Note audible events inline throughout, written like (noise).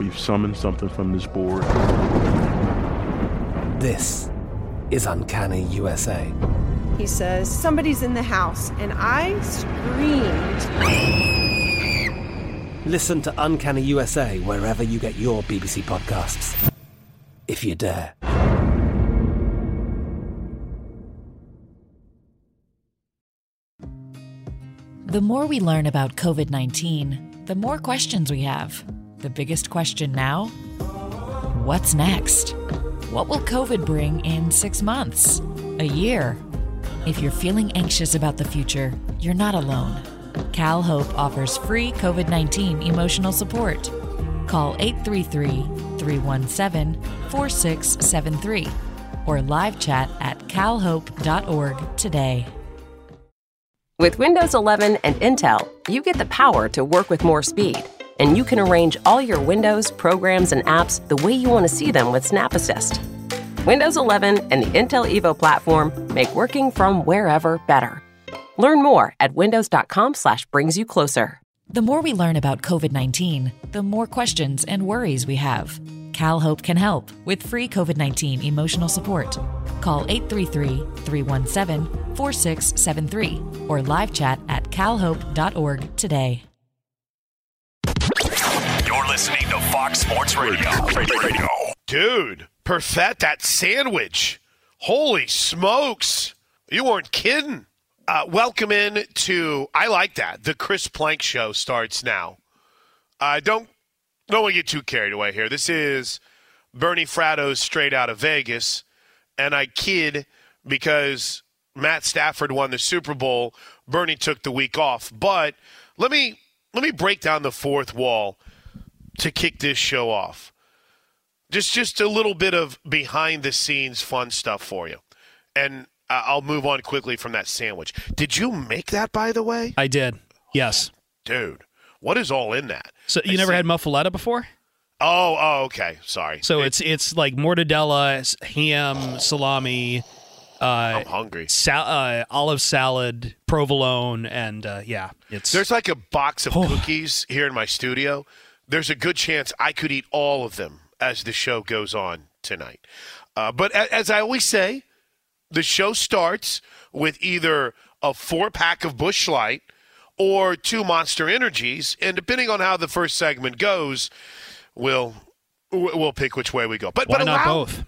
we've summoned something from this board. This is Uncanny USA. He says, Somebody's in the house, and I screamed. Listen to Uncanny USA wherever you get your BBC podcasts, if you dare. The more we learn about COVID 19, the more questions we have. The biggest question now what's next? What will COVID bring in six months? A year? If you're feeling anxious about the future, you're not alone. Cal Hope offers free COVID 19 emotional support. Call 833 317 4673 or live chat at calhope.org today. With Windows 11 and Intel, you get the power to work with more speed, and you can arrange all your Windows, programs, and apps the way you want to see them with Snap Assist. Windows 11 and the Intel Evo platform make working from wherever better. Learn more at windows.com slash brings you closer. The more we learn about COVID 19, the more questions and worries we have. CalHope can help with free COVID 19 emotional support. Call 833 317 4673 or live chat at calhope.org today. Fox Sports Radio. Radio. Dude, perfect that sandwich. Holy smokes. You weren't kidding. Uh, welcome in to, I like that. The Chris Plank Show starts now. Uh, don't, don't want to get too carried away here. This is Bernie Fratto straight out of Vegas. And I kid because Matt Stafford won the Super Bowl. Bernie took the week off. But let me let me break down the fourth wall to kick this show off. Just just a little bit of behind the scenes fun stuff for you. And I'll move on quickly from that sandwich. Did you make that by the way? I did. Yes. Dude, what is all in that? So you I never see. had muffaletta before? Oh, oh, okay. Sorry. So it's it's like mortadella, ham, salami, uh, I'm hungry. Sal- uh, olive salad, provolone, and uh, yeah, it's. There's like a box of oh. cookies here in my studio. There's a good chance I could eat all of them as the show goes on tonight. Uh, but as I always say, the show starts with either a four pack of Busch Light or two Monster Energies, and depending on how the first segment goes, we'll We'll pick which way we go. But why but not allow- both?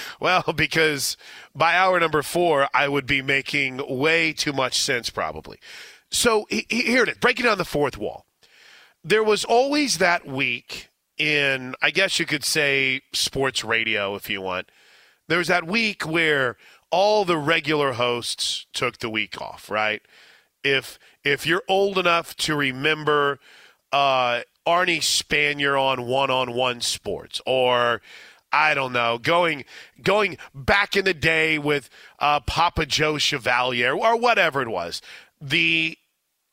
(laughs) well, because by hour number four, I would be making way too much sense, probably. So he- he- here it is, breaking down the fourth wall. There was always that week in, I guess you could say, sports radio, if you want. There was that week where all the regular hosts took the week off, right? If if you're old enough to remember uh, Arnie Spanier on One on One Sports, or I don't know, going going back in the day with uh, Papa Joe Chevalier or whatever it was, the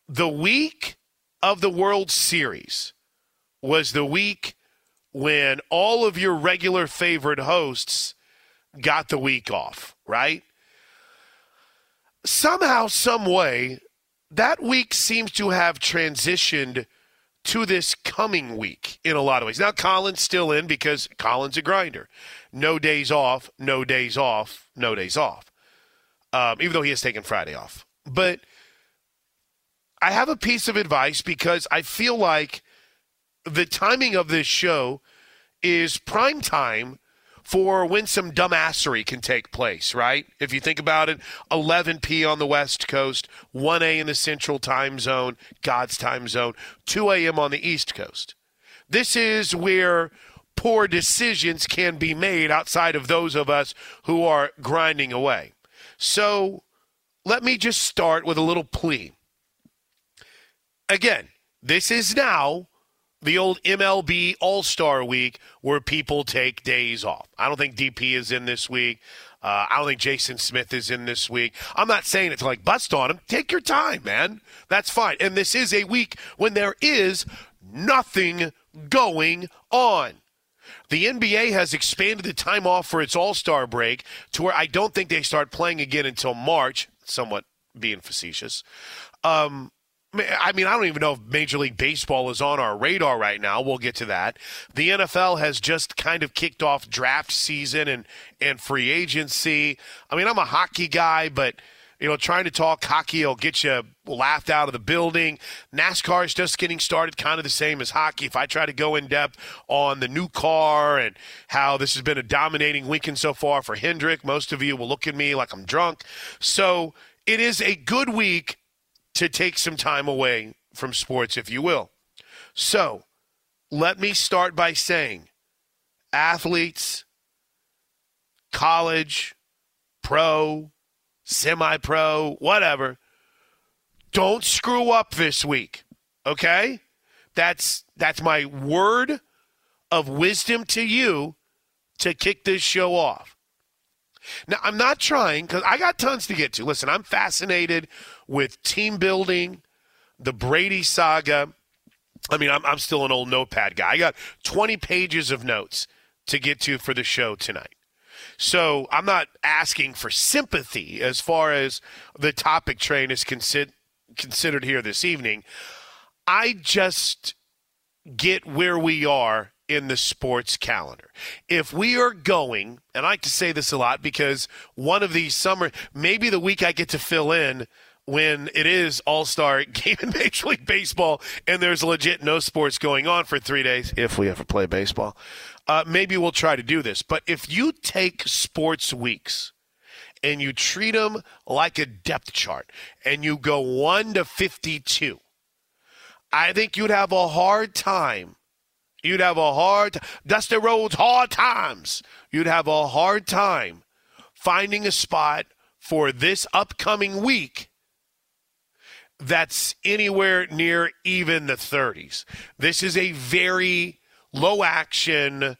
the week of the World Series was the week when all of your regular favorite hosts got the week off, right? Somehow, some way, that week seems to have transitioned to this coming week in a lot of ways. Now, Colin's still in because Colin's a grinder. No days off, no days off, no days off. Um, even though he has taken Friday off. But I have a piece of advice because I feel like the timing of this show is prime time for when some dumbassery can take place, right? If you think about it, 11 p on the West Coast, 1 a in the Central Time Zone, God's Time Zone, 2 a.m. on the East Coast. This is where poor decisions can be made outside of those of us who are grinding away. So let me just start with a little plea. Again, this is now the old MLB All Star Week where people take days off. I don't think DP is in this week. Uh, I don't think Jason Smith is in this week. I'm not saying it to like bust on him. Take your time, man. That's fine. And this is a week when there is nothing going on. The NBA has expanded the time off for its All Star break to where I don't think they start playing again until March, somewhat being facetious. Um, I mean, I don't even know if Major League Baseball is on our radar right now. We'll get to that. The NFL has just kind of kicked off draft season and, and free agency. I mean, I'm a hockey guy, but you know, trying to talk hockey will get you laughed out of the building. NASCAR is just getting started, kind of the same as hockey. If I try to go in depth on the new car and how this has been a dominating weekend so far for Hendrick, most of you will look at me like I'm drunk. So it is a good week to take some time away from sports, if you will. So let me start by saying athletes, college, pro, semi pro, whatever, don't screw up this week. Okay? That's that's my word of wisdom to you to kick this show off. Now, I'm not trying because I got tons to get to. Listen, I'm fascinated with team building, the Brady saga. I mean, I'm, I'm still an old notepad guy. I got 20 pages of notes to get to for the show tonight. So I'm not asking for sympathy as far as the topic train is considered considered here this evening. I just get where we are in the sports calendar. If we are going, and I like to say this a lot because one of these summer, maybe the week I get to fill in when it is All Star (laughs) game in Major League Baseball and there's legit no sports going on for three days, if we ever play baseball, uh, maybe we'll try to do this. But if you take sports weeks, and you treat them like a depth chart and you go 1 to 52, I think you'd have a hard time. You'd have a hard Dusty Rhodes hard times. You'd have a hard time finding a spot for this upcoming week that's anywhere near even the 30s. This is a very low action,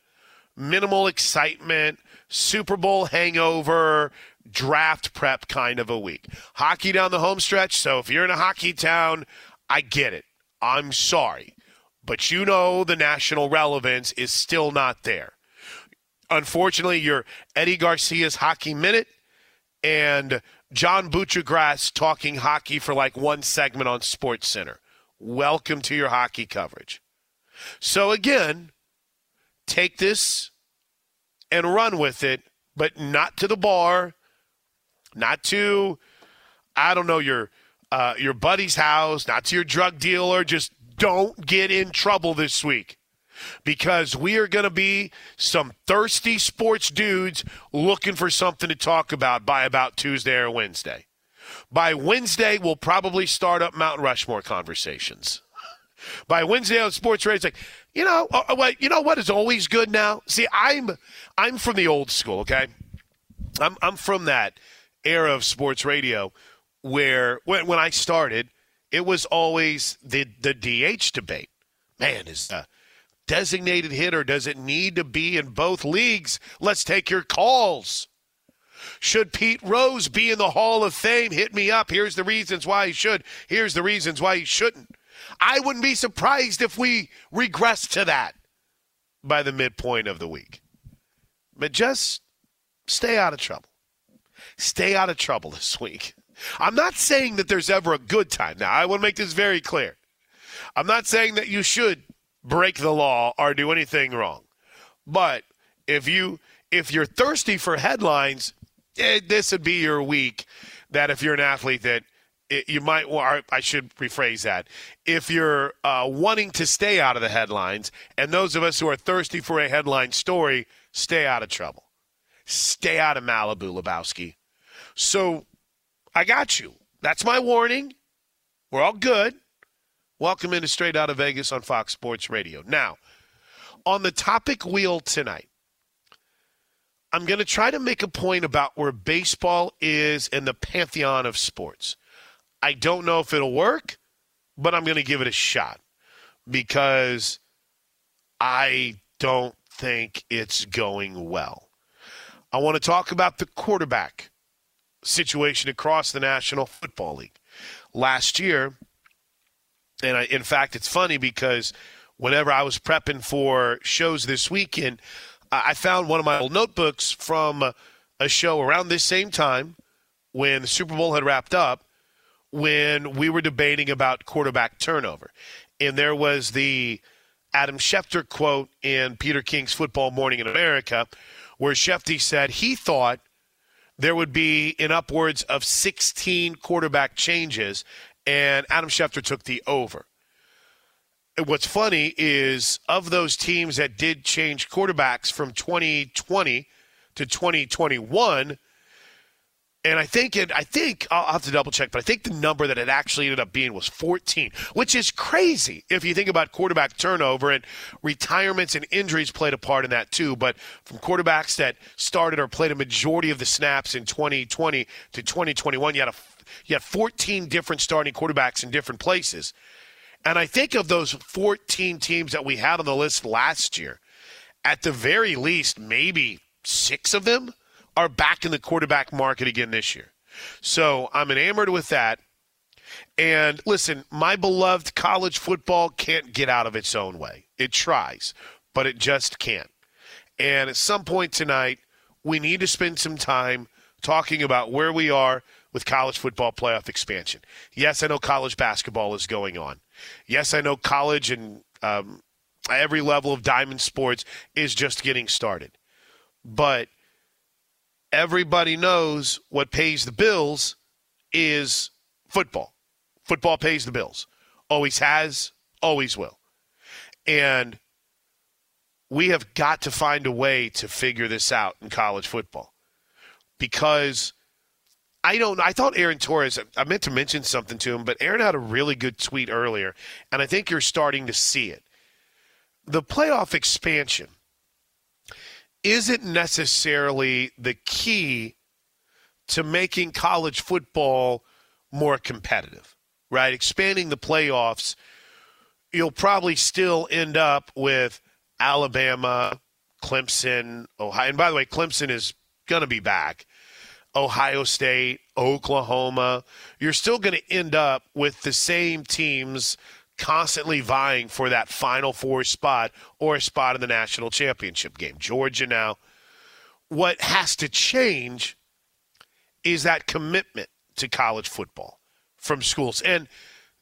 minimal excitement, Super Bowl hangover, draft prep kind of a week. Hockey down the home stretch. So if you're in a hockey town, I get it. I'm sorry. But you know the national relevance is still not there. Unfortunately, your Eddie Garcia's Hockey Minute and John Buccigross talking hockey for like one segment on Sports Center. Welcome to your hockey coverage. So again, take this and run with it, but not to the bar, not to I don't know your uh, your buddy's house, not to your drug dealer. Just don't get in trouble this week. Because we are going to be some thirsty sports dudes looking for something to talk about by about Tuesday or Wednesday. By Wednesday, we'll probably start up Mount Rushmore conversations. By Wednesday on Sports Radio, it's like, you know, uh, uh, wait, you know what is always good now? See, I'm I'm from the old school, okay? I'm I'm from that era of sports radio where when when I started, it was always the the DH debate. Man, is a designated hitter does it need to be in both leagues? Let's take your calls. Should Pete Rose be in the Hall of Fame? Hit me up. Here's the reasons why he should. Here's the reasons why he shouldn't. I wouldn't be surprised if we regress to that by the midpoint of the week. But just stay out of trouble. Stay out of trouble this week. I'm not saying that there's ever a good time. Now, I want to make this very clear. I'm not saying that you should break the law or do anything wrong. But if you if you're thirsty for headlines, eh, this would be your week. That if you're an athlete, that it, you might. Or I should rephrase that. If you're uh, wanting to stay out of the headlines, and those of us who are thirsty for a headline story, stay out of trouble. Stay out of Malibu, Lebowski. So, I got you. That's my warning. We're all good. Welcome into Straight Out of Vegas on Fox Sports Radio. Now, on the topic wheel tonight, I'm going to try to make a point about where baseball is in the pantheon of sports. I don't know if it'll work, but I'm going to give it a shot because I don't think it's going well. I want to talk about the quarterback situation across the National Football League. Last year, and I, in fact, it's funny because whenever I was prepping for shows this weekend, I found one of my old notebooks from a show around this same time when the Super Bowl had wrapped up, when we were debating about quarterback turnover. And there was the Adam Schefter quote in Peter King's Football Morning in America, where Schefter said he thought there would be in upwards of 16 quarterback changes and Adam Schefter took the over. What's funny is of those teams that did change quarterbacks from 2020 to 2021, and I think it, I think I'll have to double check, but I think the number that it actually ended up being was 14, which is crazy if you think about quarterback turnover and retirements and injuries played a part in that too. But from quarterbacks that started or played a majority of the snaps in 2020 to 2021, you had a you have 14 different starting quarterbacks in different places. And I think of those 14 teams that we had on the list last year, at the very least, maybe six of them are back in the quarterback market again this year. So I'm enamored with that. And listen, my beloved college football can't get out of its own way. It tries, but it just can't. And at some point tonight, we need to spend some time talking about where we are with college football playoff expansion. Yes, I know college basketball is going on. Yes, I know college and um, every level of diamond sports is just getting started. But everybody knows what pays the bills is football. Football pays the bills. Always has, always will. And we have got to find a way to figure this out in college football because I don't I thought Aaron Torres, I meant to mention something to him, but Aaron had a really good tweet earlier, and I think you're starting to see it. The playoff expansion isn't necessarily the key to making college football more competitive, right? Expanding the playoffs, you'll probably still end up with Alabama, Clemson, Ohio. And by the way, Clemson is going to be back. Ohio State, Oklahoma, you're still going to end up with the same teams constantly vying for that final four spot or a spot in the national championship game. Georgia now. What has to change is that commitment to college football from schools. And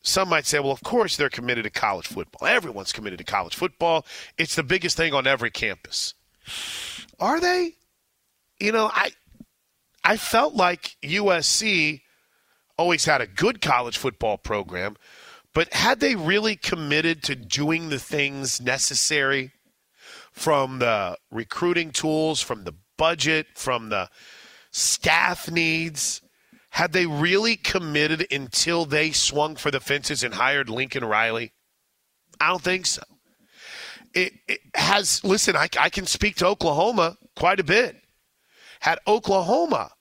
some might say, well, of course they're committed to college football. Everyone's committed to college football. It's the biggest thing on every campus. Are they? You know, I I felt like USC always had a good college football program, But had they really committed to doing the things necessary from the recruiting tools, from the budget, from the staff needs, had they really committed until they swung for the fences and hired Lincoln Riley? I don't think so. It, it has, listen, I, I can speak to Oklahoma quite a bit. Had Oklahoma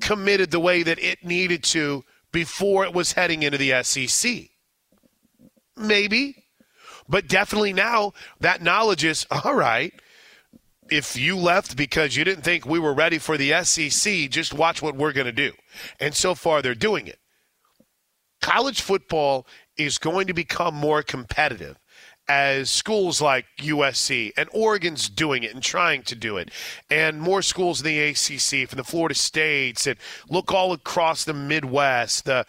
committed the way that it needed to before it was heading into the SEC? Maybe. But definitely now that knowledge is (laughs) all right. If you left because you didn't think we were ready for the SEC, just watch what we're going to do. And so far, they're doing it. College football is going to become more competitive as schools like USC and Oregon's doing it and trying to do it, and more schools in the ACC from the Florida States, and look all across the Midwest, the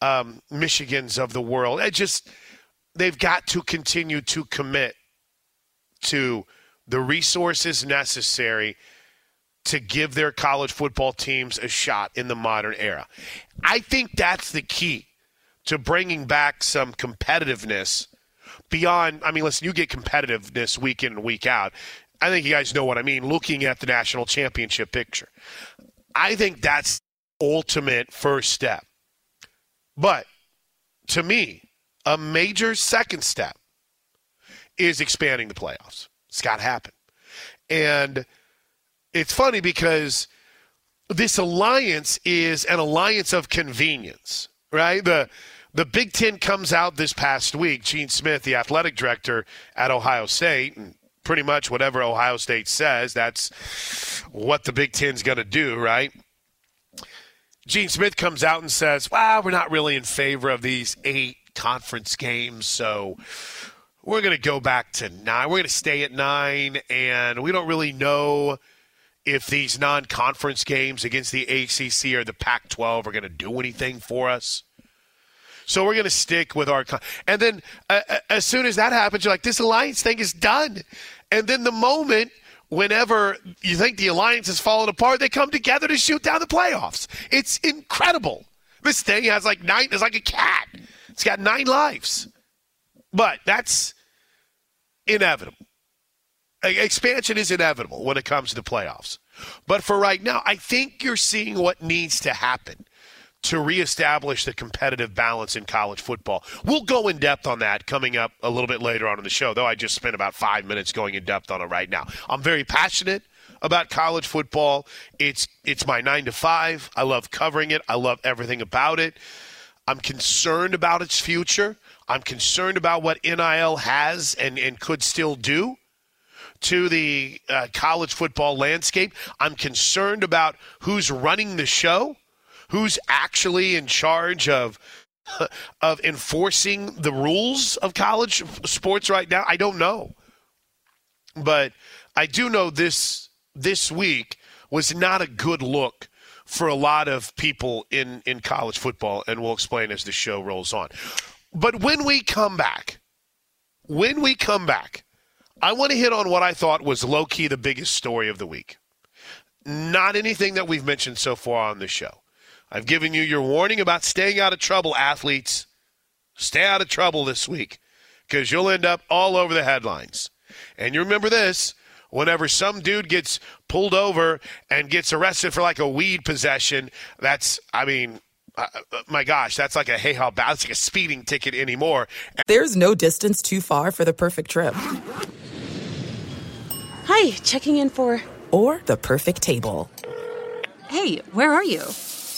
um, Michigans of the world. It just they've got to continue to commit to the resources necessary to give their college football teams a shot in the modern era. I think that's the key to bringing back some competitiveness beyond, I mean, listen, you get competitiveness week in and week out. I think you guys know what I mean, looking at the national championship picture. I think that's ultimate first step. But to me, a major second step is expanding the playoffs. It's got to happen. And it's funny because this alliance is an alliance of convenience, right? The the Big Ten comes out this past week. Gene Smith, the athletic director at Ohio State, and pretty much whatever Ohio State says, that's what the Big Ten's going to do, right? Gene Smith comes out and says, well, we're not really in favor of these eight conference games, so we're going to go back to nine. We're going to stay at nine, and we don't really know if these non conference games against the ACC or the Pac 12 are going to do anything for us. So we're going to stick with our. And then uh, uh, as soon as that happens, you're like, this alliance thing is done. And then the moment whenever you think the alliance has fallen apart, they come together to shoot down the playoffs. It's incredible. This thing has like nine, it's like a cat. It's got nine lives. But that's inevitable. Expansion is inevitable when it comes to the playoffs. But for right now, I think you're seeing what needs to happen to reestablish the competitive balance in college football. We'll go in depth on that coming up a little bit later on in the show, though I just spent about five minutes going in depth on it right now. I'm very passionate about college football. It's it's my nine to five. I love covering it. I love everything about it. I'm concerned about its future. I'm concerned about what NIL has and, and could still do to the uh, college football landscape. I'm concerned about who's running the show who's actually in charge of (laughs) of enforcing the rules of college sports right now? I don't know. But I do know this this week was not a good look for a lot of people in, in college football, and we'll explain as the show rolls on. But when we come back, when we come back, I want to hit on what I thought was low key the biggest story of the week. Not anything that we've mentioned so far on the show. I've given you your warning about staying out of trouble, athletes. Stay out of trouble this week because you'll end up all over the headlines. And you remember this whenever some dude gets pulled over and gets arrested for like a weed possession, that's, I mean, uh, uh my gosh, that's like a hey how bad, it's like a speeding ticket anymore. There's no distance too far for the perfect trip. Hi, checking in for. Or the perfect table. Hey, where are you?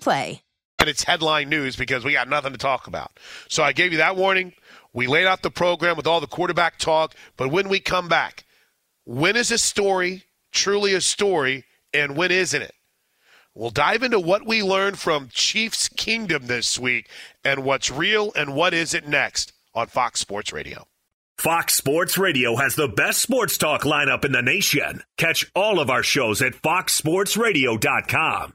Play. And it's headline news because we got nothing to talk about. So I gave you that warning. We laid out the program with all the quarterback talk. But when we come back, when is a story truly a story and when isn't it? We'll dive into what we learned from Chiefs Kingdom this week and what's real and what isn't next on Fox Sports Radio. Fox Sports Radio has the best sports talk lineup in the nation. Catch all of our shows at foxsportsradio.com.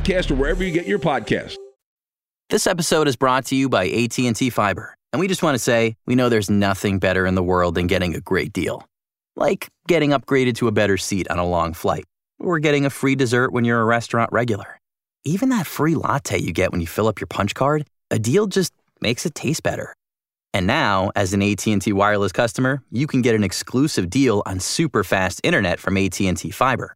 or wherever you get your podcast. This episode is brought to you by AT&T Fiber. And we just want to say, we know there's nothing better in the world than getting a great deal. Like getting upgraded to a better seat on a long flight, or getting a free dessert when you're a restaurant regular. Even that free latte you get when you fill up your punch card, a deal just makes it taste better. And now, as an AT&T wireless customer, you can get an exclusive deal on super fast internet from AT&T Fiber.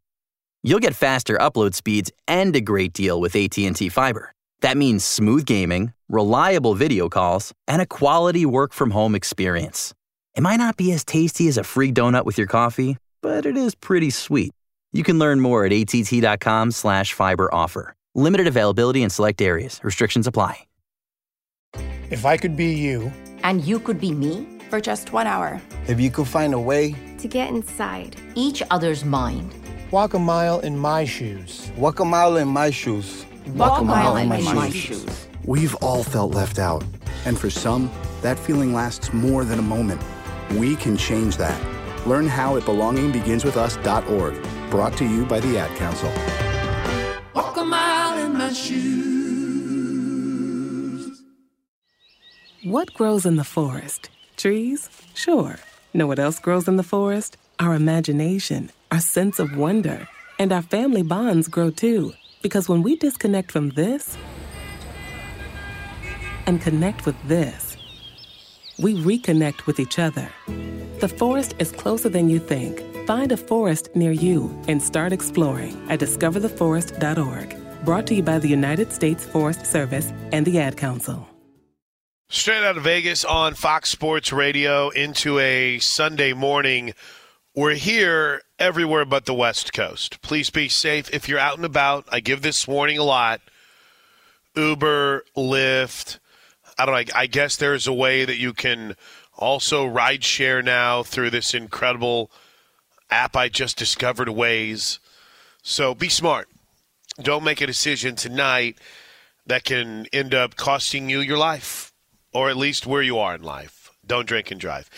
You'll get faster upload speeds and a great deal with AT&T Fiber. That means smooth gaming, reliable video calls, and a quality work from home experience. It might not be as tasty as a free donut with your coffee, but it is pretty sweet. You can learn more at att.com slash fiber. Limited availability in select areas. Restrictions apply. If I could be you. And you could be me? For just one hour. If you could find a way. To get inside each other's mind. Walk a mile in my shoes. Walk a mile in my shoes. Walk, Walk a mile, mile in, my, my shoes. shoes. We've all felt left out. And for some, that feeling lasts more than a moment. We can change that. Learn how at belongingbeginswithus.org. Brought to you by the Ad Council. Walk a mile in my shoes. What grows in the forest? Trees? Sure. Know what else grows in the forest? Our imagination, our sense of wonder, and our family bonds grow too. Because when we disconnect from this and connect with this, we reconnect with each other. The forest is closer than you think. Find a forest near you and start exploring at discovertheforest.org. Brought to you by the United States Forest Service and the Ad Council. Straight out of Vegas on Fox Sports Radio into a Sunday morning. We're here everywhere but the West Coast. Please be safe if you're out and about. I give this warning a lot. Uber, Lyft. I don't know. I guess there's a way that you can also ride share now through this incredible app I just discovered, Waze. So be smart. Don't make a decision tonight that can end up costing you your life or at least where you are in life. Don't drink and drive.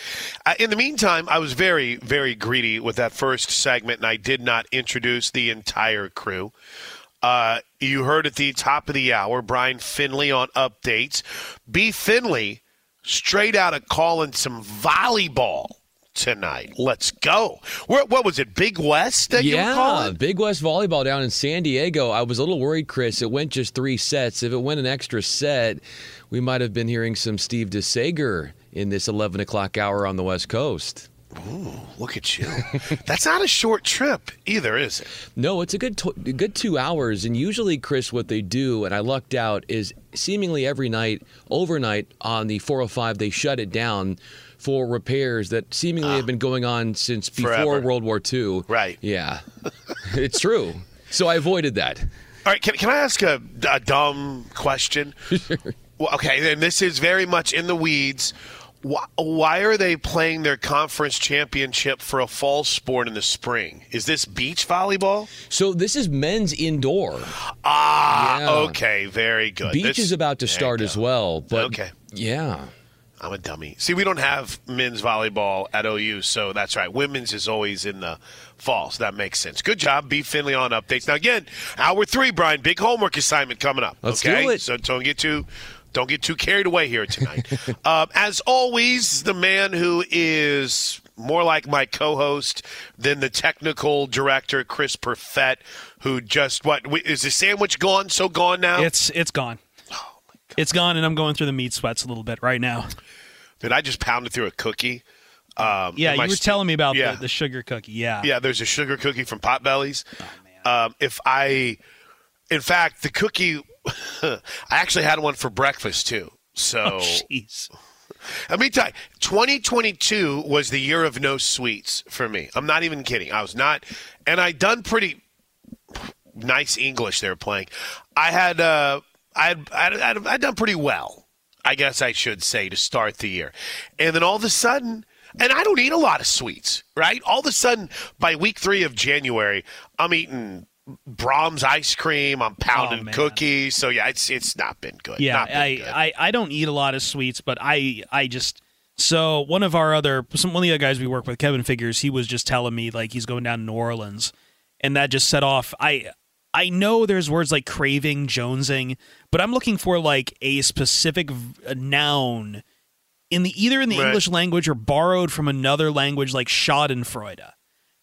Uh, in the meantime, I was very, very greedy with that first segment, and I did not introduce the entire crew. Uh, you heard at the top of the hour Brian Finley on updates. B. Finley, straight out of calling some volleyball tonight. Let's go. Where, what was it, Big West that you were yeah, calling? Big West volleyball down in San Diego. I was a little worried, Chris. It went just three sets. If it went an extra set, we might have been hearing some Steve DeSager in this 11 o'clock hour on the West Coast. Ooh, look at you. That's not a short trip either, is it? No, it's a good good two hours. And usually, Chris, what they do, and I lucked out, is seemingly every night, overnight on the 405, they shut it down for repairs that seemingly have ah. been going on since before Forever. World War II. Right. Yeah, (laughs) it's true. So I avoided that. All right, can, can I ask a, a dumb question? (laughs) well, okay, and this is very much in the weeds. Why, why are they playing their conference championship for a fall sport in the spring? Is this beach volleyball? So this is men's indoor. Ah, Yeah. okay, very good. Beach This- is about to start as well. But Okay. Yeah. I'm a dummy. See, we don't have men's volleyball at OU, so that's right. Women's is always in the fall, so that makes sense. Good job, B. Finley on updates. Now, again, hour three, Brian, big homework assignment coming up. Let's okay, do it. so don't get too don't get too carried away here tonight. (laughs) um, as always, the man who is more like my co-host than the technical director, Chris Perfett, who just what is the sandwich gone? So gone now? It's it's gone. Oh It's gone, and I'm going through the meat sweats a little bit right now. Did I just pound it through a cookie? Um, Yeah, you were stu- telling me about yeah. the, the sugar cookie. Yeah. Yeah, there's a sugar cookie from Potbelly's. um, if I, in fact, the cookie, (laughs) I actually had one for breakfast too. So, Oh, (laughs) let me tell you, 2022 was the year of no sweets for me. I'm not even kidding. I was not, and I done pretty nice English they were playing. I had, uh, I I had, I had, I'd done pretty well. I guess I should say to start the year, and then all of a sudden. And I don't eat a lot of sweets, right? All of a sudden, by week three of January, I'm eating Braum's ice cream. I'm pounding Oh, cookies. So yeah, it's it's not been good. Yeah, Not been I, good. I I don't eat a lot of sweets, but I I just so one of our other some one of the other guys we work with, Kevin Figures, he was just telling me like he's going down to New Orleans, and that just set off. I I know there's words like craving, jonesing, but I'm looking for like a specific v- noun in the either in the Right. English language or borrowed from another language like Schadenfreude.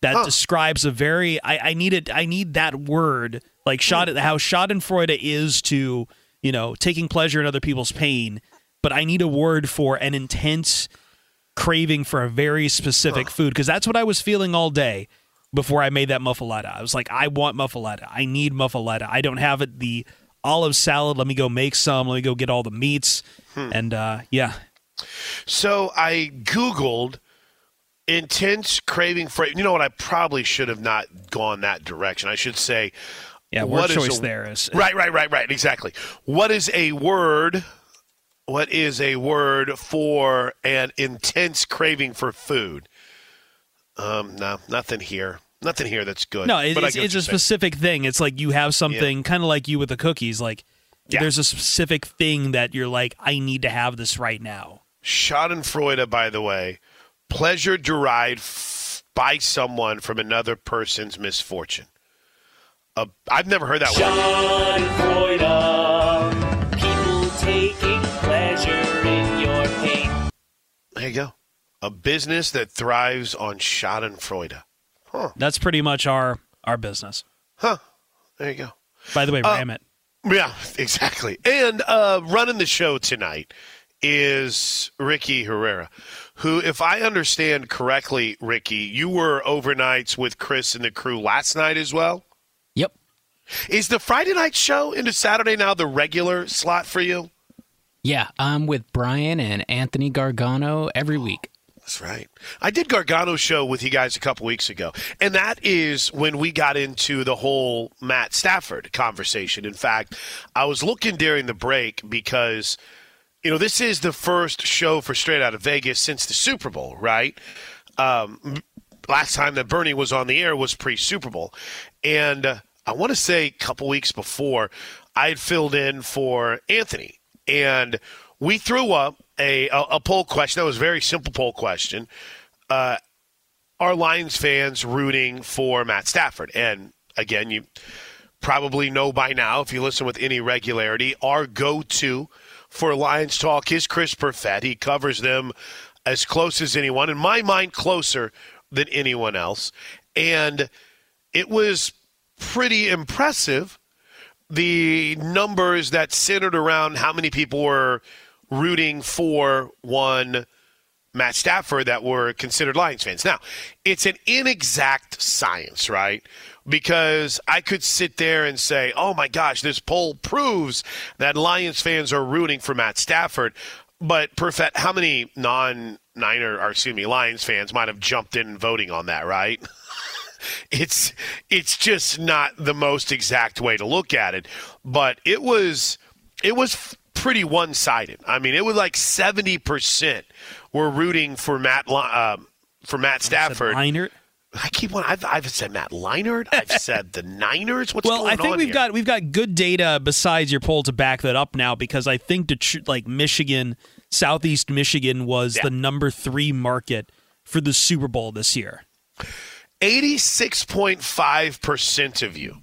That describes a very I, I needed I need that word like Schaden how Schadenfreude is to you know taking pleasure in other people's pain, but I need a word for an intense craving for a very specific food because that's what I was feeling all day before I made that muffaletta. I was like, I want muffaletta. I need muffaletta. I don't have it. The olive salad. Let me go make some. Let me go get all the meats. And uh, yeah, So I Googled intense craving for. You know what? I probably should have not gone that direction. I should say. Yeah, what is choice a- there is- right, right, right, right. Exactly. What is a word? What is a word for an intense craving for food? Um, no, nothing here. Nothing here that's good. No, it, it's, it's a saying. specific thing. It's like you have something kind of like you with the cookies. Like Yeah. there's a specific thing that you're like, I need to have this right now. Schadenfreude, by the way, pleasure derived f- by someone from another person's misfortune. Uh, I've never heard that word. Schadenfreude. People taking pleasure in your pain. There you go. A business that thrives on Schadenfreude. Huh. That's pretty much our our business. Huh. There you go. By the way, Uh, ram it. Yeah, (laughs) exactly. And uh, running the show tonight is Ricky Herrera, who, if I understand correctly, Ricky, you were overnights with Chris and the crew last night as well. Yep. Is the Friday night show into Saturday now the regular slot for you? Yeah, I'm with Brian and Anthony Gargano every week. That's right. I did Gargano's show with you guys a couple weeks ago, and that is when we got into the whole Matt Stafford conversation. In fact, I was looking during the break because, you know, this is the first show for Straight Out of Vegas since the Super Bowl, right? Um, last time that Bernie was on the air was pre Super Bowl, and uh, I want to say a couple weeks before, I had filled in for Anthony, and we threw up a, a, a poll question. That was a very simple poll question. Uh, are Lions fans rooting for Matt Stafford? And again, you probably know by now if you listen with any regularity, our go-to for Lions talk is Chris Perfett. He covers them as close as anyone. In my mind, closer than anyone else. And it was pretty impressive the numbers that centered around how many people were rooting for one Matt Stafford that were considered Lions fans. Now, it's an inexact science, right? Because I could sit there and say, oh my gosh, this poll proves that Lions fans are rooting for Matt Stafford. But, Perfect, how many non Niner, or excuse me, Lions fans might have jumped in voting on that, right? (laughs) it's it's just not the most exact way to look at it, but it was it was pretty one sided. I mean, it was like seventy percent were rooting for Matt uh, for Matt Stafford. I keep on. I've, I've said Matt Leinart. I've (laughs) said the Niners. What's going on? well, going I think we've here? got we've got good data besides your poll to back that up now because I think Detr- like Michigan, Southeast Michigan was the number three market for the Super Bowl this year. 86.5% of you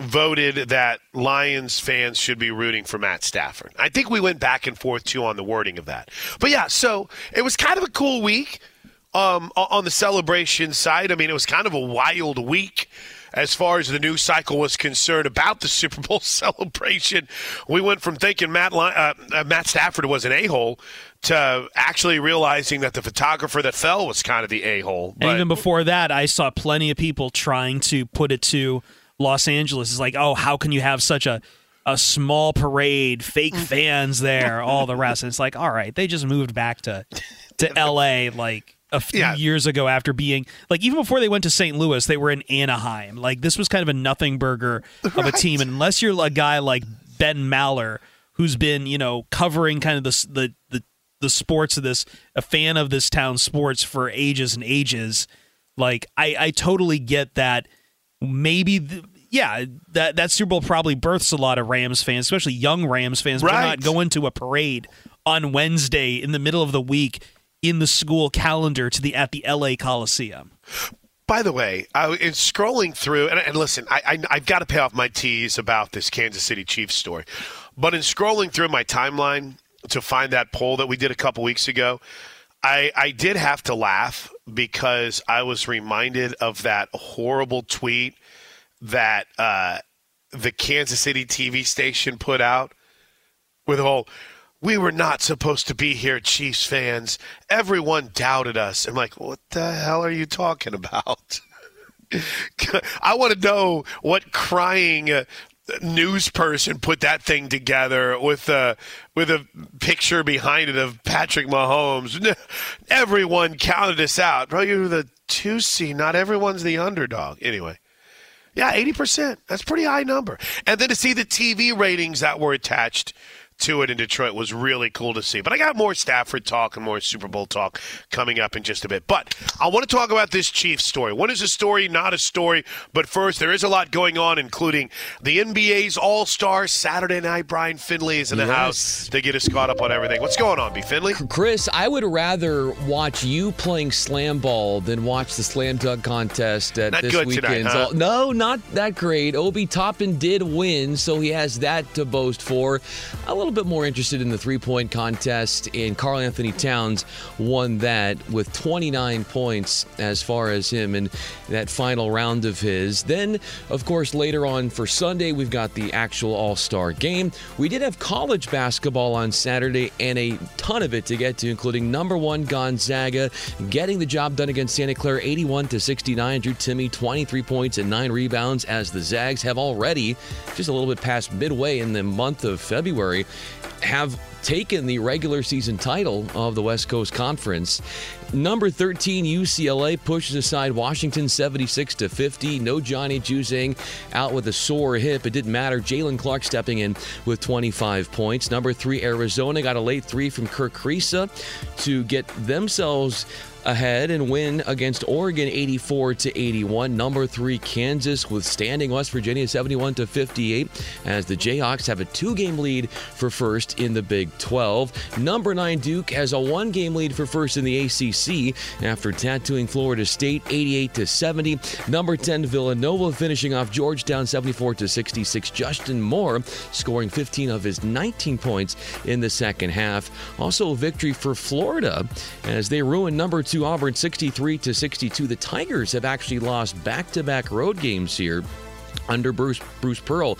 voted that Lions fans should be rooting for Matt Stafford. I think we went back and forth too on the wording of that. But yeah, so it was kind of a cool week um, on the celebration side. I mean, it was kind of a wild week as far as the news cycle was concerned about the Super Bowl (laughs) celebration. We went from thinking Matt uh, uh, Matt Stafford was an a hole to actually realizing that the photographer that fell was kind of the a hole. And even before that, I saw plenty of people trying to put it to Los Angeles. It's like, oh, how can you have such a a small parade, fake fans there, all the rest? And it's like, all right, they just moved back to to L.A. like a few years ago after being like even before they went to St. Louis, they were in Anaheim. Like this was kind of a nothing burger of a team, and unless you're a guy like Ben Maller, who's been you know covering kind of the the the, the sports of this, a fan of this town sports for ages and ages. Like I, I totally get that. Maybe, the, yeah, that that Super Bowl probably births a lot of Rams fans, especially young Rams fans. But they're Right. not going to a parade on Wednesday in the middle of the week in the school calendar to the at the LA Coliseum. By the way, I was scrolling through, and, and listen, I, I, I've got to pay off my tease about this Kansas City Chiefs story. But in scrolling through my timeline to find that poll that we did a couple weeks ago, I, I did have to laugh because I was reminded of that horrible tweet that uh, the Kansas City TV station put out with the whole we were not supposed to be here, Chiefs fans. Everyone doubted us. I'm like, what the hell are you talking about? (laughs) I want to know what crying uh, news person put that thing together with a with a picture behind it of Patrick Mahomes. (laughs) Everyone counted us out, bro. You're the two C. Not everyone's the underdog. Anyway. Yeah, 80%. That's pretty high number. And then to see the TV ratings that were attached to it in Detroit was really cool to see. But I got more Stafford talk and more Super Bowl talk coming up in just a bit. But I want to talk about this Chiefs story. What is a story, not a story? But first, there is a lot going on, including the NBA's All Star Saturday night. Brian Finley is in the Yes. house to get us caught up on everything. What's going on, B. Finley? Chris, I would rather watch you playing slam ball than watch the slam dunk contest at Not this good tonight, huh? no, not that great. Obi Toppin did win, so he has that to boast for. A little bit more interested in the three point contest, and Karl-Anthony Towns won that with 29 points as far as him in that final round of his. Then, of course, later on for Sunday, we've got the actual All Star game. We did have college basketball on Saturday and a ton of it to get to, including number one Gonzaga getting the job done against Santa Clara 81 to 69. Drew Timme 23 points and nine rebounds as the Zags have already, just a little bit past midway in the month of February, have taken the regular season title of the West Coast Conference. Number 13 UCLA pushes aside Washington 76 to 50. No Johnny Juzang out with a sore hip. It didn't matter. Jaylen Clark stepping in with 25 points. Number 3 Arizona got a late 3 from Kerr Kriisa to get themselves ahead and win against Oregon 84 to 81. Number 3 Kansas withstanding West Virginia 71 to 58 as the Jayhawks have a two-game lead for first in the Big 12. Number 9 Duke has a one-game lead for first in the ACC after tattooing Florida State 88 to 70. Number 10 Villanova finishing off Georgetown 74 to 66. Justin Moore scoring 15 of his 19 points in the second half. Also a victory for Florida as they ruin number 2 Auburn 63 to 62. The Tigers have actually lost back-to-back road games here under Bruce Bruce Pearl.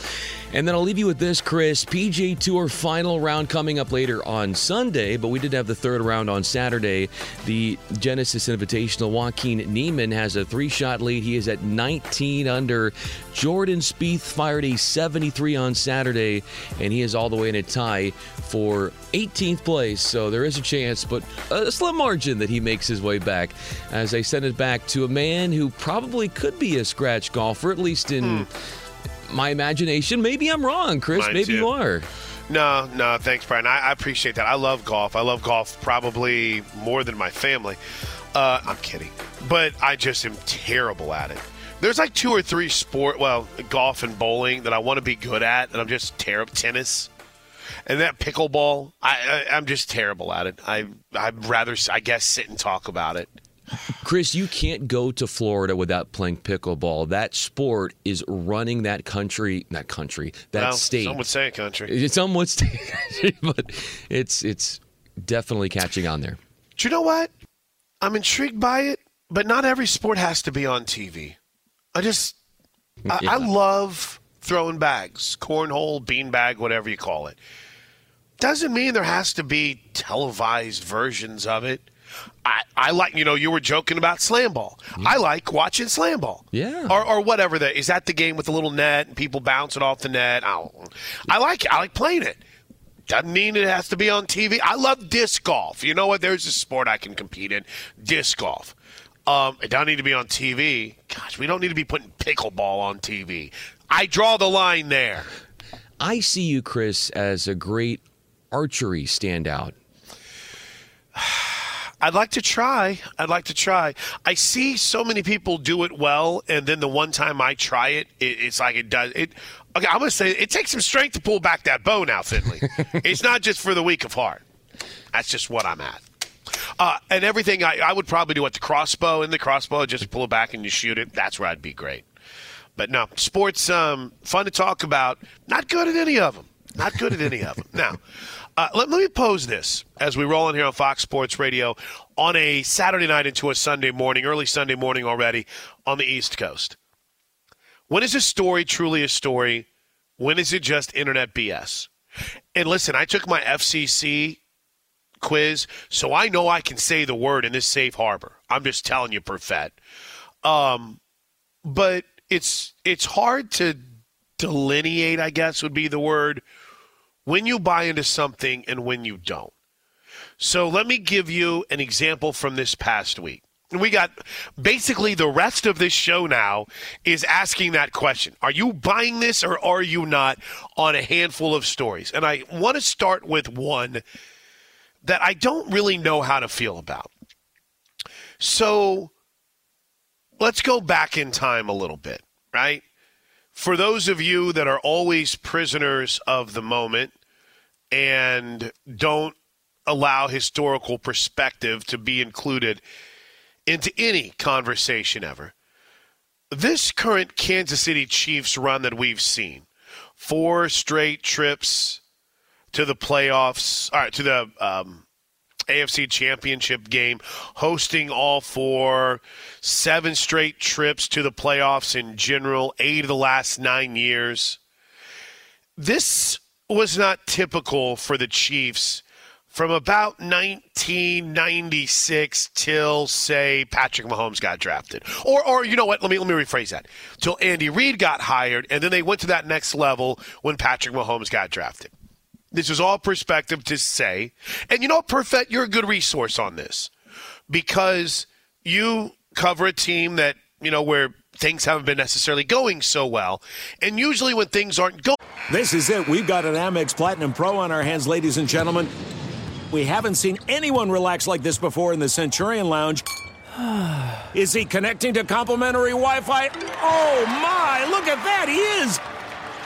And then I'll leave you with this, Chris. PGA Tour final round coming up later on Sunday, but we did have the third round on Saturday. The Genesis Invitational. Joaquin Niemann has a three-shot lead. He is at 19 under. Jordan Spieth fired a 73 on Saturday, and he is all the way in a tie for 18th place. So there is a chance, but a slim margin that he makes his way back. As I send it back to a man who probably could be a scratch golfer, at least in hmm. My imagination. Maybe I'm wrong, Chris. Mine Maybe too. you are. No, no, thanks, Brian. I, I appreciate that. I love golf. I love golf probably more than my family. Uh, I'm kidding, but I just am terrible at it. There's like two or three sport, well, golf and bowling that I want to be good at, and I'm just terrible. Tennis and that pickleball, I, I I'm just terrible at it. I I'd rather, I guess, sit and talk about it. Chris, you can't go to Florida without playing pickleball. That sport is running that country, not country, that well, state. Some would say country. (laughs) Some would say, (laughs) but it's it's definitely catching on there. Do you know what? I'm intrigued by it, but not every sport has to be on TV. I just, I, Yeah. I love throwing bags, cornhole, beanbag, whatever you call it. Doesn't mean there has to be televised versions of it. I, I like, you know, you were joking about slam ball. I like watching slam ball. Yeah. Or, or whatever that is that the game with the little net and people bouncing off the net. I, I like I like playing it. Doesn't mean it has to be on TV. I love disc golf. You know what? There's a sport I can compete in. Disc golf. Um, it doesn't need to be on TV. Gosh, we don't need to be putting pickleball on TV. I draw the line there. I see you, Chris, as a great archery standout. I'd like to try. I'd like to try. I see so many people do it well, and then the one time I try it, it it's like it does it. Okay, I'm gonna say it takes some strength to pull back that bow now, Finley. (laughs) it's not just for the weak of heart. That's just what I'm at. Uh, and everything I, I would probably do at the crossbow. In the crossbow, just pull it back and you shoot it. That's where I'd be great. But no, sports um, fun to talk about. Not good at any of them. Not good at any of them. Now, uh, let, let me pose this as we roll in here on Fox Sports Radio on a Saturday night into a Sunday morning, early Sunday morning already on the East Coast. When is a story truly a story? When is it just internet BS? And listen, I took my FCC quiz, so I know I can say the word in this safe harbor. I'm just telling you, Perfet. Um, but it's it's hard to delineate. I guess would be the word when you buy into something and when you don't. So let me give you an example from this past week. We got basically the rest of this show now is asking that question. Are you buying this or are you not on a handful of stories? And I want to start with one that I don't really know how to feel about. So let's go back in time a little bit, right? For those of you that are always prisoners of the moment and don't allow historical perspective to be included into any conversation ever, this current Kansas City Chiefs run that we've seen, four straight trips to the playoffs, all right, to the um, AFC Championship game, hosting all four, seven straight trips to the playoffs in general, eight of the last nine years. This was not typical for the Chiefs from about 1996 till say Patrick Mahomes got drafted. Or or you know what, let me let me rephrase that. Till Andy Reid got hired and then they went to that next level when Patrick Mahomes got drafted. This is all perspective to say. And you know, Perfect, you're a good resource on this because you cover a team that, you know, where things haven't been necessarily going so well. And usually when things aren't going. This is it. We've got an Amex Platinum Pro on our hands, ladies and gentlemen. We haven't seen anyone relax like this before in the Centurion Lounge. (sighs) Is he connecting to complimentary Wi Fi? Oh my, look at that, he is!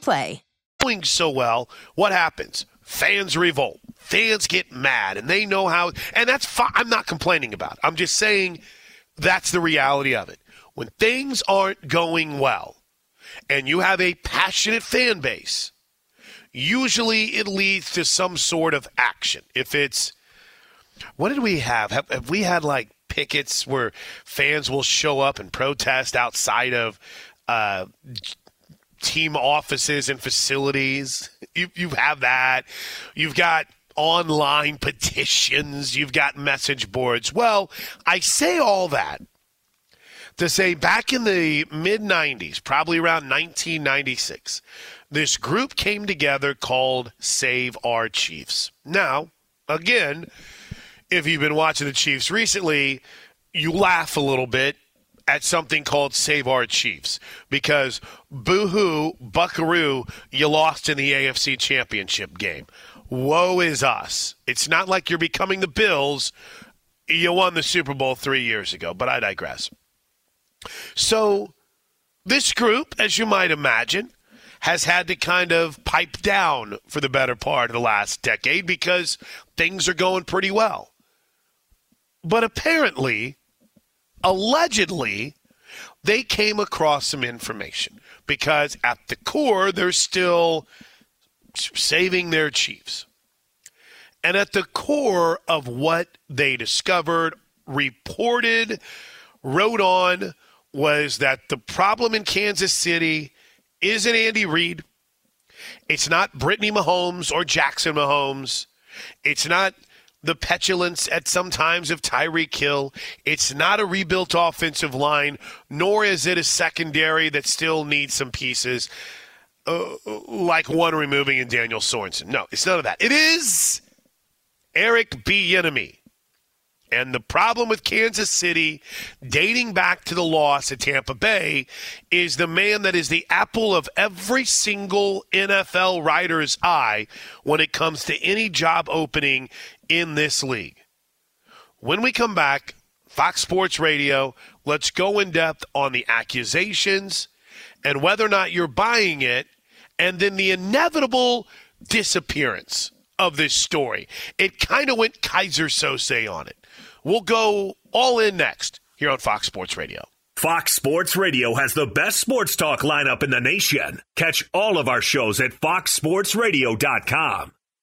Play. Doing so well, what happens? Fans revolt. Fans get mad, and they know how. And that's fine. I'm not complaining about. It. I'm just saying that's the reality of it. When things aren't going well, and you have a passionate fan base, usually it leads to some sort of action. If it's what did we have? Have, have we had like pickets where fans will show up and protest outside of uh, team offices and facilities? You you have that. You've got online petitions. You've got message boards. Well, I say all that to say back in the mid 90s, probably around 1996, this group came together called Save Our Chiefs. Now, again, if you've been watching the Chiefs recently, you laugh a little bit at something called Save Our Chiefs because boo-hoo, buckaroo, you lost in the AFC Championship game. Woe is us. It's not like you're becoming the Bills. You won the Super Bowl three years ago, but I digress. So, this group, as you might imagine, has had to kind of pipe down for the better part of the last decade because things are going pretty well. But apparently, allegedly, they came across some information because at the core, they're still saving their chiefs. And at the core of what they discovered, reported, wrote on, was that the problem in Kansas City isn't Andy Reid. It's not Brittany Mahomes or Jackson Mahomes. It's not the petulance at some times of Tyreek Hill. It's not a rebuilt offensive line, nor is it a secondary that still needs some pieces, uh, like one removing in Daniel Sorensen. No, it's none of that. It is Eric Bieniemy And the problem with Kansas City, dating back to the loss at Tampa Bay, is the man that is the apple of every single NFL writer's eye when it comes to any job opening in this league. When we come back, Fox Sports Radio, let's go in depth on the accusations and whether or not you're buying it, and then the inevitable disappearance of this story. It kind of went Keyser Söze on it. We'll go all in next here on Fox Sports Radio. Fox Sports Radio has the best sports talk lineup in the nation. Catch all of our shows at foxsportsradio.com.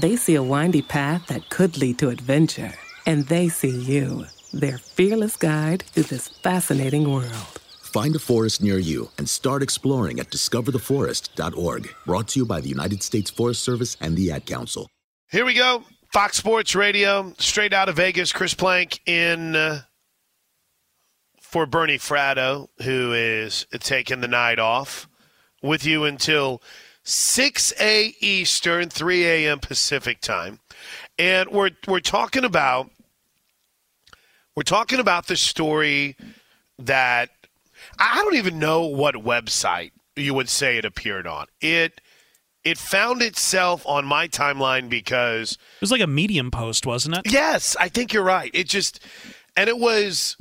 They see a windy path that could lead to adventure. And they see you, their fearless guide through this fascinating world. Find a forest near you and start exploring at discovertheforest.org. Brought to you by the United States Forest Service and the Ad Council. Here we go. Fox Sports Radio, straight out of Vegas. Chris Plank in uh, for Bernie Fratto, who is taking the night off, with you until 6 a Eastern, 3 a.m. Pacific time, and we're we're talking about we're talking about the story that I don't even know what website you would say it appeared on. It it found itself on my timeline because It was like a Medium post, wasn't it? Yes, I think you're right. It just and it was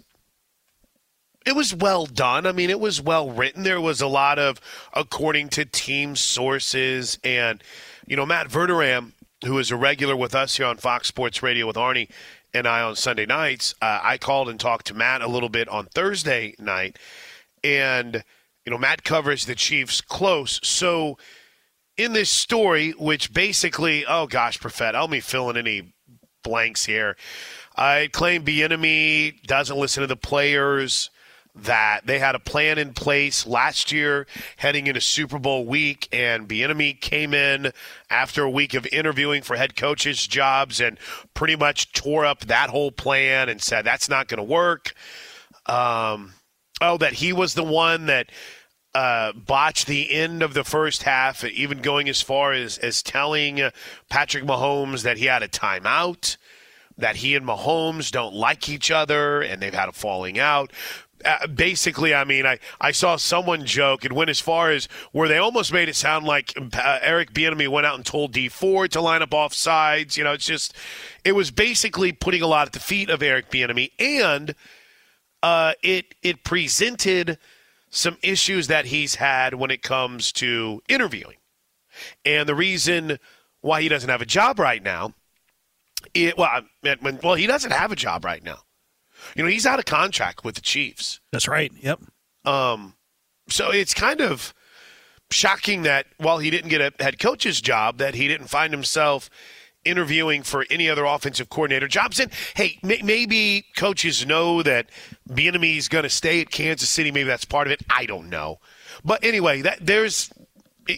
it was well done. I mean, it was well written. There was a lot of according to team sources and you know, Matt Verderame, who is a regular with us here on Fox Sports Radio with Arnie and I on Sunday nights, uh, I called and talked to Matt a little bit on Thursday night and you know, Matt covers the Chiefs close. So in this story, which basically, oh gosh, Profet, I'll be filling any blanks here. I claim Bieniemy doesn't listen to the players. That they had a plan in place last year, heading into Super Bowl week, and Bieniemy came in after a week of interviewing for head coaches' jobs and pretty much tore up that whole plan and said that's not going to work. Um, oh, that he was the one that uh, botched the end of the first half, even going as far as, as telling Patrick Mahomes that he had a timeout, that he and Mahomes don't like each other, and they've had a falling out. Uh, basically, I mean, I, I saw someone joke and went as far as where they almost made it sound like uh, Eric Bieniemy went out and told Dee Ford to line up off sides. You know, it's just it was basically putting a lot at the feet of Eric Bieniemy, and uh, it it presented some issues that he's had when it comes to interviewing. And the reason why he doesn't have a job right now, it, well, when, well, he doesn't have a job right now. You know, he's out of contract with the Chiefs. That's right. Yep. Um, so it's kind of shocking that while he didn't get a head coach's job, that he didn't find himself interviewing for any other offensive coordinator jobs. And hey, may- maybe coaches know that Bieniemy is going to stay at Kansas City. Maybe that's part of it. I don't know. But anyway, that there's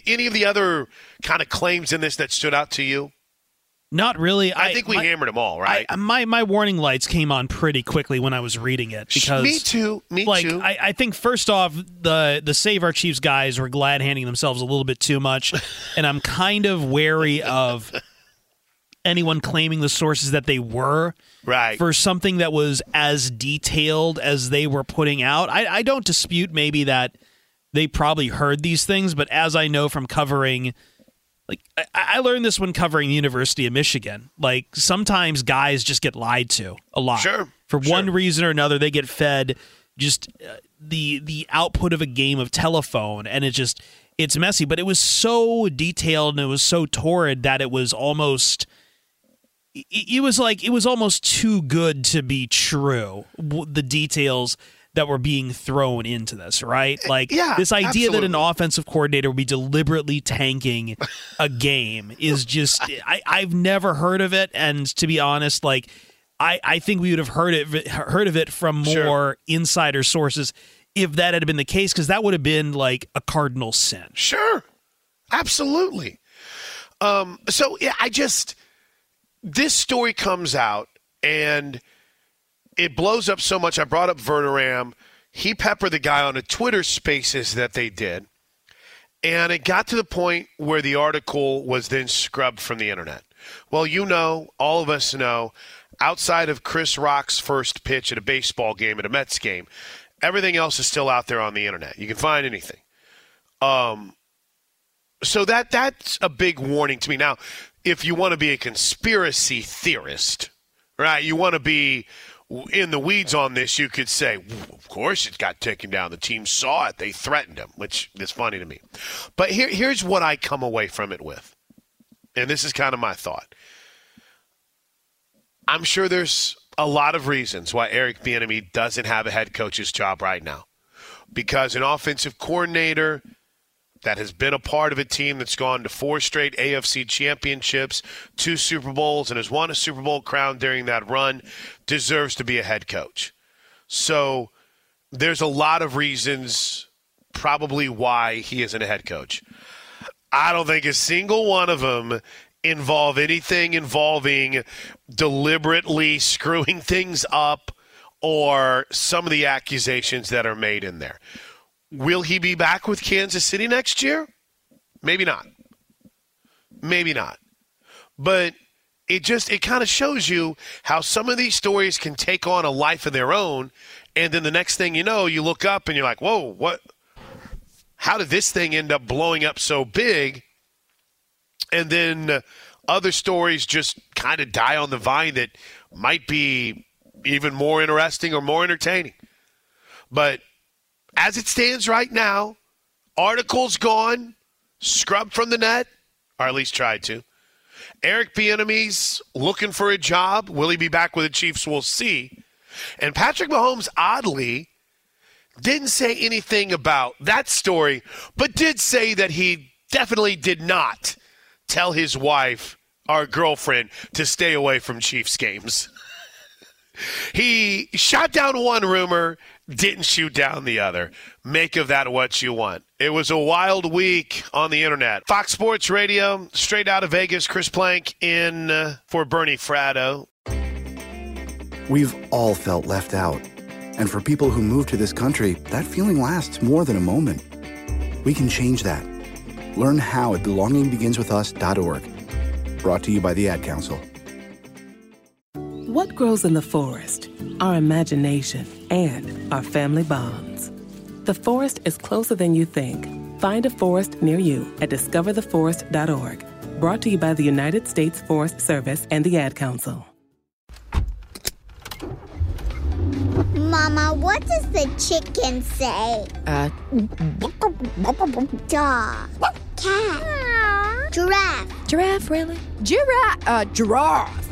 any of the other kind of claims in this that stood out to you. Not really. I, think we my- hammered them all, right? I, my my warning lights came on pretty quickly when I was reading it because me too. Me like, too. I, I think first off, the the Save Our Chiefs guys were glad handing themselves a little bit too much, (laughs) and I'm kind of wary of anyone claiming the sources that they were right for something that was as detailed as they were putting out. I, I don't dispute maybe that they probably heard these things, but as I know from covering like I, I learned this when covering the University of Michigan. Like sometimes guys just get lied to a lot. Sure, For one reason or another, they get fed just uh, the the output of a game of telephone, and it just it's messy. But it was so detailed and it was so torrid that it was almost. It it was like it was almost too good to be true. The details that were being thrown into this, right? Like Eh, yeah, this idea that an offensive coordinator would be deliberately tanking a (laughs) game is just I, I've never heard of it, and to be honest, like I, I think we would have heard it heard of it from Sure. more insider sources if that had been the case, because that would have been like a cardinal sin. Sure, absolutely. Um, so yeah, I just this story comes out and it blows up so much. I brought up Verderame. He peppered the guy on a Twitter Spaces that they did, and it got to the point where the article was then scrubbed from the internet. Well, you know, all of us know, outside of Chris Rock's first pitch at a baseball game at a Mets game, everything else is still out there on the internet. You can find anything. Um, so that that's a big warning to me. Now, if you want to be a conspiracy theorist, right? You want to be in the weeds on this. You could say, of course, it got taken down. The team saw it. They threatened him, which is funny to me. But here, here's what I come away from it with, and this is kind of my thought. I'm sure there's a lot of reasons why Eric Bieniemy doesn't have a head coach's job right now, because an offensive coordinator that has been a part of a team that's gone to four straight AFC championships, two Super Bowls, and has won a Super Bowl crown during that run, deserves to be a head coach. So there's a lot of reasons, probably, why he isn't a head coach. I don't think a single one of them involve anything involving deliberately screwing (laughs) things up or some of the accusations that are made in there. Will he be back with Kansas City next year? Maybe not. Maybe not. But it just it kind of shows you how some of these stories can take on a life of their own and then the next thing you know you look up and you're like, "Whoa, what how did this thing end up blowing up so big?" And then other stories just kind of die on the vine that might be even more interesting or more entertaining. But as it stands right now, articles gone, scrubbed from the net, or at least tried to. Eric Bieniemy's looking for a job. Will he be back with the Chiefs? We'll see. And Patrick Mahomes, oddly, didn't say anything about that story, but did say that he definitely did not tell his wife or girlfriend to stay away from Chiefs games. (laughs) he shot down one rumor, didn't shoot down the other. Make of that what you want. It was a wild week on the internet. Fox Sports Radio, straight out of Vegas. Chris Plank in uh, for Bernie Fratto. We've all felt left out. And for people who move to this country, that feeling lasts more than a moment. We can change that. Learn how at belongingbeginswithus.org. Brought to you by the Ad Council. What grows in the forest? Our imagination and our family bonds. The forest is closer than you think. Find a forest near you at discovertheforest.org. Brought to you by the United States Forest Service and the Ad Council. Mama, what does the chicken say? Uh, Dog. Cat. Giraffe. giraffe, really? Giraffe, uh, giraffe.